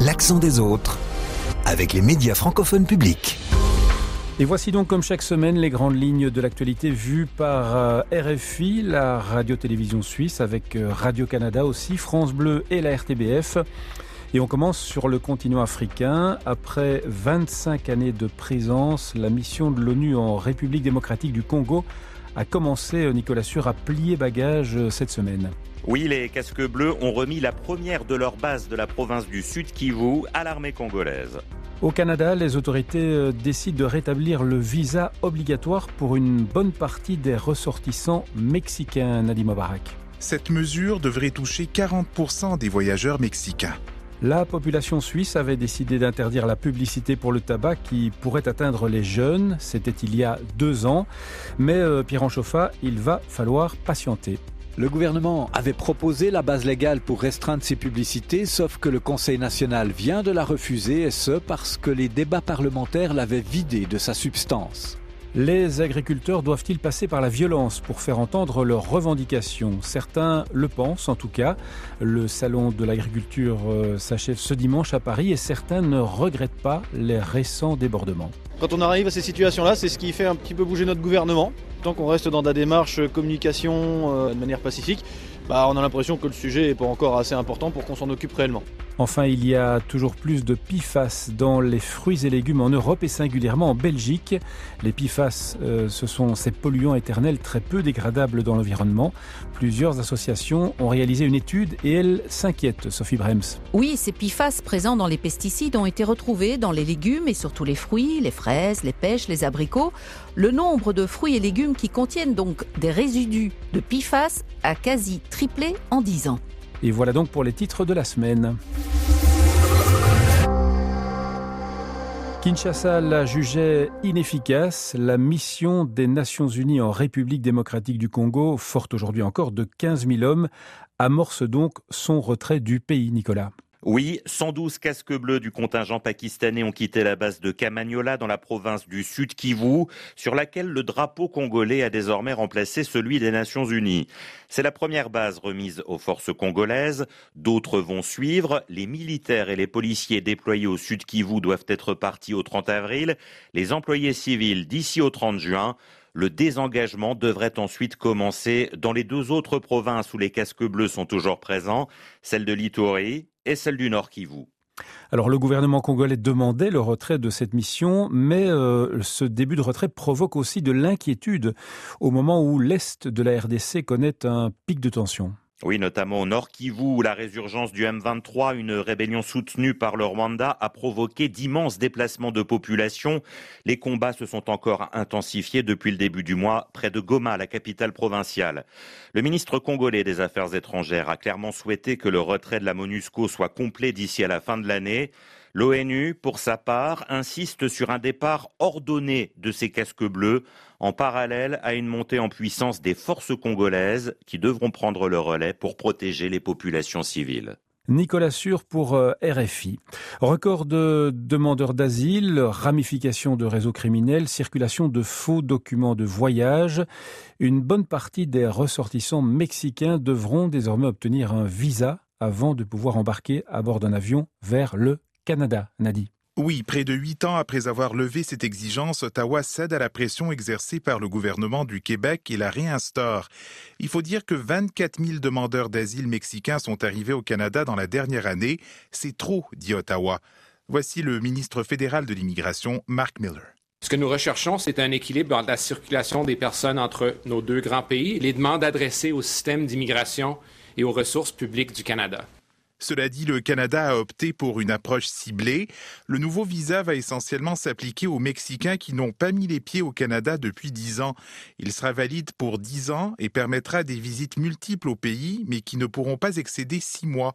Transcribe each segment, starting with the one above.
L'accent des autres avec les médias francophones publics. Et voici donc comme chaque semaine les grandes lignes de l'actualité vues par euh, RFI, la radio-télévision suisse, avec euh, Radio-Canada aussi, France Bleu et la RTBF. Et on commence sur le continent africain. Après 25 années de présence, la mission de l'ONU en République démocratique du Congo a commencé, euh, Nicolas Sûr, à plier bagages cette semaine. Oui, les casques bleus ont remis la première de leur base de la province du Sud Kivu à l'armée congolaise. Au Canada, les autorités euh, décident de rétablir le visa obligatoire pour une bonne partie des ressortissants mexicains, Nadim Mubarak. Cette mesure devrait toucher 40% des voyageurs mexicains. La population suisse avait décidé d'interdire la publicité pour le tabac qui pourrait atteindre les jeunes. C'était il y a deux ans. Mais euh, Pierre il va falloir patienter. Le gouvernement avait proposé la base légale pour restreindre ces publicités, sauf que le Conseil national vient de la refuser, et ce parce que les débats parlementaires l'avaient vidé de sa substance. Les agriculteurs doivent-ils passer par la violence pour faire entendre leurs revendications? Certains le pensent en tout cas. Le salon de l'agriculture euh, s'achève ce dimanche à Paris et certains ne regrettent pas les récents débordements. Quand on arrive à ces situations-là, c'est ce qui fait un petit peu bouger notre gouvernement. Tant qu'on reste dans la démarche communication euh, de manière pacifique, bah, on a l'impression que le sujet n'est pas encore assez important pour qu'on s'en occupe réellement. Enfin, il y a toujours plus de PFAS dans les fruits et légumes en Europe et singulièrement en Belgique. Les PFAS, euh, ce sont ces polluants éternels très peu dégradables dans l'environnement. Plusieurs associations ont réalisé une étude et elles s'inquiètent, Sophie Brems. Oui, ces PFAS présents dans les pesticides ont été retrouvés dans les légumes et surtout les fruits, les fraises, les pêches, les abricots. Le nombre de fruits et légumes qui contiennent donc des résidus de PFAS a quasi triplé en 10 ans. Et voilà donc pour les titres de la semaine. Kinshasa la jugeait inefficace. La mission des Nations Unies en République démocratique du Congo, forte aujourd'hui encore de 15 000 hommes, amorce donc son retrait du pays, Nicolas. Oui, 112 casques bleus du contingent pakistanais ont quitté la base de Kamagnola dans la province du Sud Kivu, sur laquelle le drapeau congolais a désormais remplacé celui des Nations Unies. C'est la première base remise aux forces congolaises. D'autres vont suivre. Les militaires et les policiers déployés au Sud Kivu doivent être partis au 30 avril. Les employés civils d'ici au 30 juin. Le désengagement devrait ensuite commencer dans les deux autres provinces où les casques bleus sont toujours présents, celle de l'Itourie et celle du Nord Kivu. Alors le gouvernement congolais demandait le retrait de cette mission, mais euh, ce début de retrait provoque aussi de l'inquiétude au moment où l'Est de la RDC connaît un pic de tension. Oui, notamment au Nord Kivu, où la résurgence du M23, une rébellion soutenue par le Rwanda, a provoqué d'immenses déplacements de population. Les combats se sont encore intensifiés depuis le début du mois près de Goma, la capitale provinciale. Le ministre congolais des Affaires étrangères a clairement souhaité que le retrait de la MONUSCO soit complet d'ici à la fin de l'année. L'ONU, pour sa part, insiste sur un départ ordonné de ces casques bleus, en parallèle à une montée en puissance des forces congolaises qui devront prendre le relais pour protéger les populations civiles. Nicolas Sûr pour euh, RFI. Record de demandeurs d'asile, ramification de réseaux criminels, circulation de faux documents de voyage. Une bonne partie des ressortissants mexicains devront désormais obtenir un visa avant de pouvoir embarquer à bord d'un avion vers le Canada, Nadi. Oui, près de huit ans après avoir levé cette exigence, Ottawa cède à la pression exercée par le gouvernement du Québec et la réinstaure. Il faut dire que 24 000 demandeurs d'asile mexicains sont arrivés au Canada dans la dernière année. C'est trop, dit Ottawa. Voici le ministre fédéral de l'immigration, Mark Miller. Ce que nous recherchons, c'est un équilibre entre la circulation des personnes entre nos deux grands pays et les demandes adressées au système d'immigration et aux ressources publiques du Canada. Cela dit, le Canada a opté pour une approche ciblée. Le nouveau visa va essentiellement s'appliquer aux Mexicains qui n'ont pas mis les pieds au Canada depuis dix ans. Il sera valide pour dix ans et permettra des visites multiples au pays, mais qui ne pourront pas excéder six mois.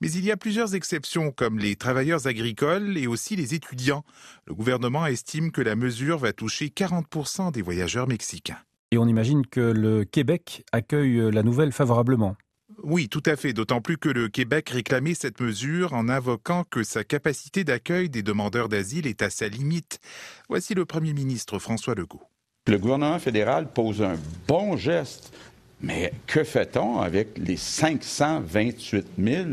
Mais il y a plusieurs exceptions, comme les travailleurs agricoles et aussi les étudiants. Le gouvernement estime que la mesure va toucher 40% des voyageurs mexicains. Et on imagine que le Québec accueille la nouvelle favorablement. Oui, tout à fait, d'autant plus que le Québec réclamait cette mesure en invoquant que sa capacité d'accueil des demandeurs d'asile est à sa limite. Voici le Premier ministre François Legault. Le gouvernement fédéral pose un bon geste Mais que fait-on avec les 528 000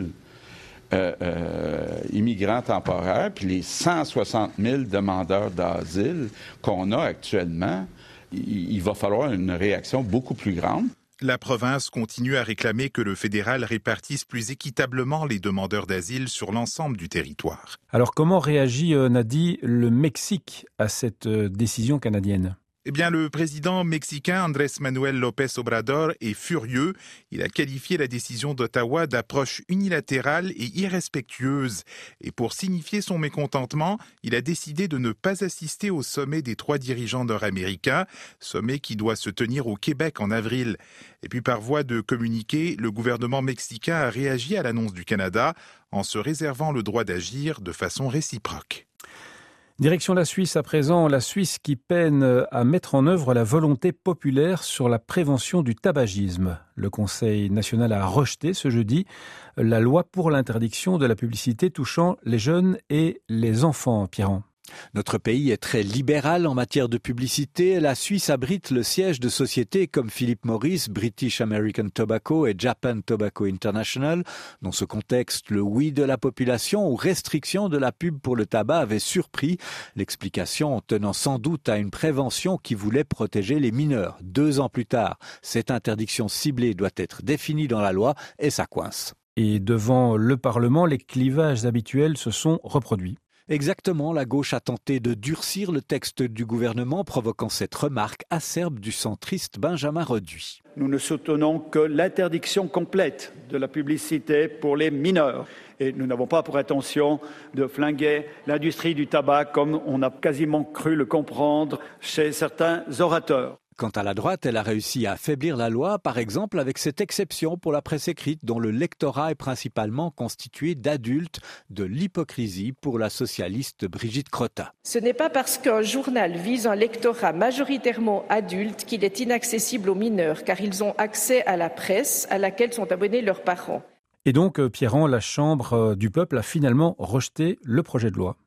euh, euh, immigrants temporaires, puis les 160 000 demandeurs d'asile qu'on a actuellement, il, va falloir une réaction beaucoup plus grande. La province continue à réclamer que le fédéral répartisse plus équitablement les demandeurs d'asile sur l'ensemble du territoire. Alors comment réagit, euh, Nadi, le Mexique à cette décision canadienne? Eh bien, le président mexicain Andrés Manuel López Obrador est furieux. Il a qualifié la décision d'Ottawa d'approche unilatérale et irrespectueuse. Et pour signifier son mécontentement, il a décidé de ne pas assister au sommet des trois dirigeants nord-américains, sommet qui doit se tenir au Québec en avril. Et puis, par voie de communiqué, le gouvernement mexicain a réagi à l'annonce du Canada en se réservant le droit d'agir de façon réciproque. Direction la Suisse à présent, la Suisse qui peine à mettre en œuvre la volonté populaire sur la prévention du tabagisme. Le Conseil national a rejeté ce jeudi la loi pour l'interdiction de la publicité touchant les jeunes et les enfants, Pierrand. Notre pays est très libéral en matière de publicité. La Suisse abrite le siège de sociétés comme Philip Morris, British American Tobacco et Japan Tobacco International. Dans ce contexte, le oui de la population ou restriction de la pub pour le tabac avait surpris. L'explication tenant sans doute à une prévention qui voulait protéger les mineurs. Deux ans plus tard, cette interdiction ciblée doit être définie dans la loi et ça coince. Et devant le Parlement, les clivages habituels se sont reproduits. Exactement, la gauche a tenté de durcir le texte du gouvernement, provoquant cette remarque acerbe du centriste Benjamin Reduit. Nous ne soutenons que l'interdiction complète de la publicité pour les mineurs. Et nous n'avons pas pour intention de flinguer l'industrie du tabac comme on a quasiment cru le comprendre chez certains orateurs. Quant à la droite, elle a réussi à affaiblir la loi, par exemple avec cette exception pour la presse écrite dont le lectorat est principalement constitué d'adultes, de l'hypocrisie pour la socialiste Brigitte Crotta. Ce n'est pas parce qu'un journal vise un lectorat majoritairement adulte qu'il est inaccessible aux mineurs, car ils ont accès à la presse à laquelle sont abonnés leurs parents. Et donc, euh, Pierrand, la Chambre euh, du peuple a finalement rejeté le projet de loi.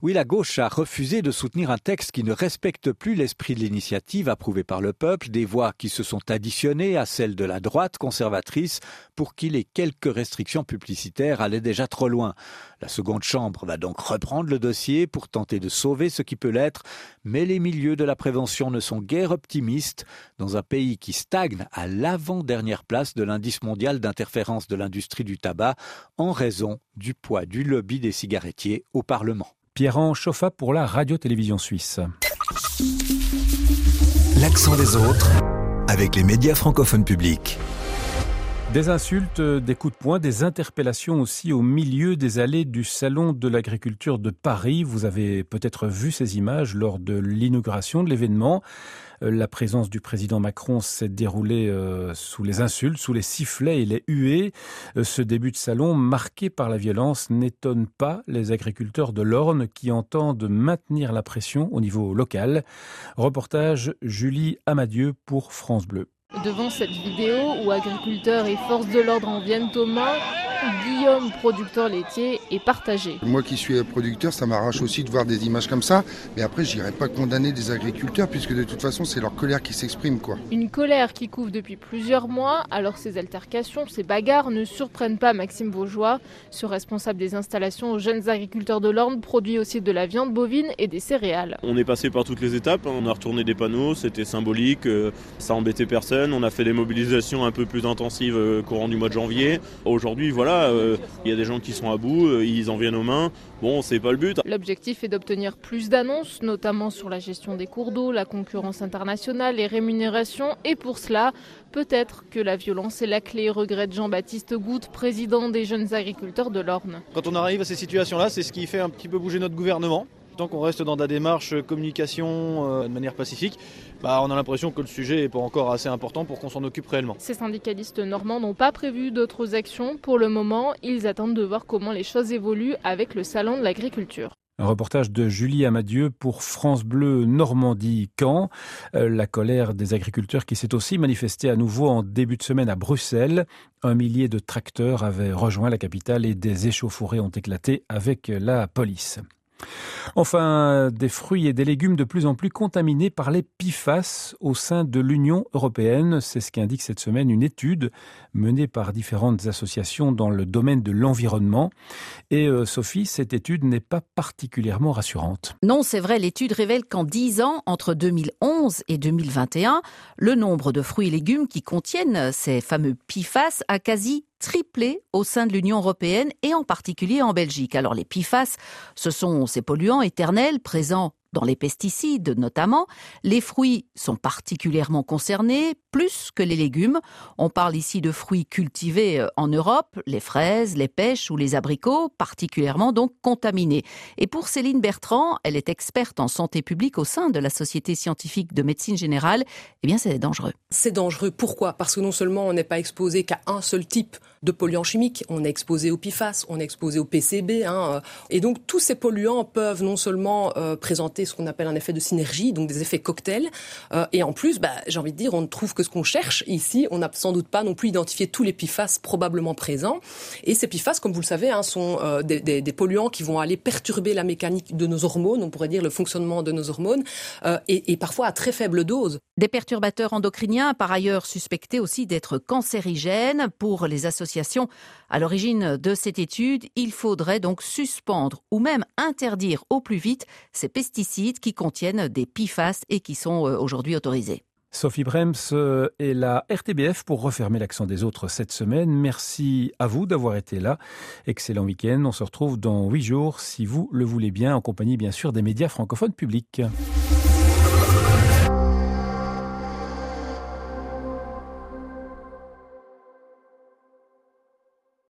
Oui, la gauche a refusé de soutenir un texte qui ne respecte plus l'esprit de l'initiative approuvée par le peuple, des voix qui se sont additionnées à celles de la droite conservatrice pour qui les quelques restrictions publicitaires allaient déjà trop loin. La seconde chambre va donc reprendre le dossier pour tenter de sauver ce qui peut l'être, mais les milieux de la prévention ne sont guère optimistes dans un pays qui stagne à l'avant-dernière place de l'indice mondial d'interférence de l'industrie du tabac en raison du poids du lobby des cigarettiers au Parlement. Pierre-Anne Chauffat pour la radio-télévision suisse. L'accent des autres avec les médias francophones publics. Des insultes, des coups de poing, des interpellations aussi au milieu des allées du Salon de l'agriculture de Paris. Vous avez peut-être vu ces images lors de l'inauguration de l'événement. Euh, la présence du président Macron s'est déroulée euh, sous les insultes, sous les sifflets et les huées. Euh, ce début de salon, marqué par la violence, n'étonne pas les agriculteurs de l'Orne qui entendent maintenir la pression au niveau local. Reportage Julie Amadieu pour France Bleu. Devant cette vidéo où agriculteurs et forces de l'ordre en viennent aux mains, Guillaume, producteur laitier, est partagé. Moi qui suis producteur, ça m'arrache aussi de voir des images comme ça. Mais après, je n'irai pas condamner des agriculteurs puisque de toute façon, c'est leur colère qui s'exprime. quoi. Une colère qui couvre depuis plusieurs mois. Alors ces altercations, ces bagarres ne surprennent pas Maxime Vaugeois. Ce responsable des installations aux jeunes agriculteurs de l'Orne produit aussi de la viande bovine et des céréales. On est passé par toutes les étapes. On a retourné des panneaux, c'était symbolique, euh, ça embêtait personne. On a fait des mobilisations un peu plus intensives euh, courant du mois de janvier. Aujourd'hui, voilà euh, il y a des gens qui sont à bout, euh, ils en viennent aux mains. Bon, c'est pas le but. L'objectif est d'obtenir plus d'annonces, notamment sur la gestion des cours d'eau, la concurrence internationale, les rémunérations. Et pour cela, peut-être que la violence est la clé, regrette Jean-Baptiste Goutte, président des jeunes agriculteurs de l'Orne. Quand on arrive à ces situations-là, c'est ce qui fait un petit peu bouger notre gouvernement. Tant qu'on reste dans la démarche communication euh, de manière pacifique, bah, on a l'impression que le sujet n'est pas encore assez important pour qu'on s'en occupe réellement. Ces syndicalistes normands n'ont pas prévu d'autres actions. Pour le moment, ils attendent de voir comment les choses évoluent avec le Salon de l'agriculture. Un reportage de Julie Amadieu pour France Bleu Normandie-Caen. Euh, la colère des agriculteurs qui s'est aussi manifestée à nouveau en début de semaine à Bruxelles. Un millier de tracteurs avaient rejoint la capitale et des échauffourées ont éclaté avec la police. Enfin, des fruits et des légumes de plus en plus contaminés par les PFAS au sein de l'Union européenne. C'est ce qu'indique cette semaine une étude menée par différentes associations dans le domaine de l'environnement. Et euh, Sophie, cette étude n'est pas particulièrement rassurante. Non, c'est vrai, l'étude révèle qu'en 10 ans, entre 2011 et 2021, le nombre de fruits et légumes qui contiennent ces fameux PFAS a quasi triplé au sein de l'Union européenne et en particulier en Belgique. Alors les PFAS, ce sont ces polluants éternels présents dans les pesticides notamment. Les fruits sont particulièrement concernés, plus que les légumes. On parle ici de fruits cultivés euh, en Europe, les fraises, les pêches ou les abricots, particulièrement donc contaminés. Et pour Céline Bertrand, elle est experte en santé publique au sein de la Société scientifique de médecine générale. Eh bien, c'est dangereux. C'est dangereux. Pourquoi? Parce que non seulement on n'est pas exposé qu'à un seul type de polluants chimiques, on est exposé au PFAS, on est exposé au PCB, hein, euh, et donc tous ces polluants peuvent non seulement euh, présenter ce qu'on appelle un effet de synergie, donc des effets cocktails. Euh, et en plus, bah, j'ai envie de dire, on ne trouve que ce qu'on cherche. Ici, on n'a sans doute pas non plus identifié tous les PFAS probablement présents. Et ces PFAS, comme vous le savez, hein, sont euh, des, polluants qui vont aller perturber la mécanique de nos hormones, on pourrait dire le fonctionnement de nos hormones, euh, et, et parfois à très faible dose. Des perturbateurs endocriniens, par ailleurs suspectés aussi d'être cancérigènes pour les associations à l'origine de cette étude. Il faudrait donc suspendre ou même interdire au plus vite ces pesticides qui contiennent des PFAS et qui sont euh, aujourd'hui autorisés. Sophie Brems euh, et la RTBF pour refermer l'accent des autres cette semaine. Merci à vous d'avoir été là. Excellent week-end. On se retrouve dans huit jours, si vous le voulez bien, en compagnie bien sûr des médias francophones publics.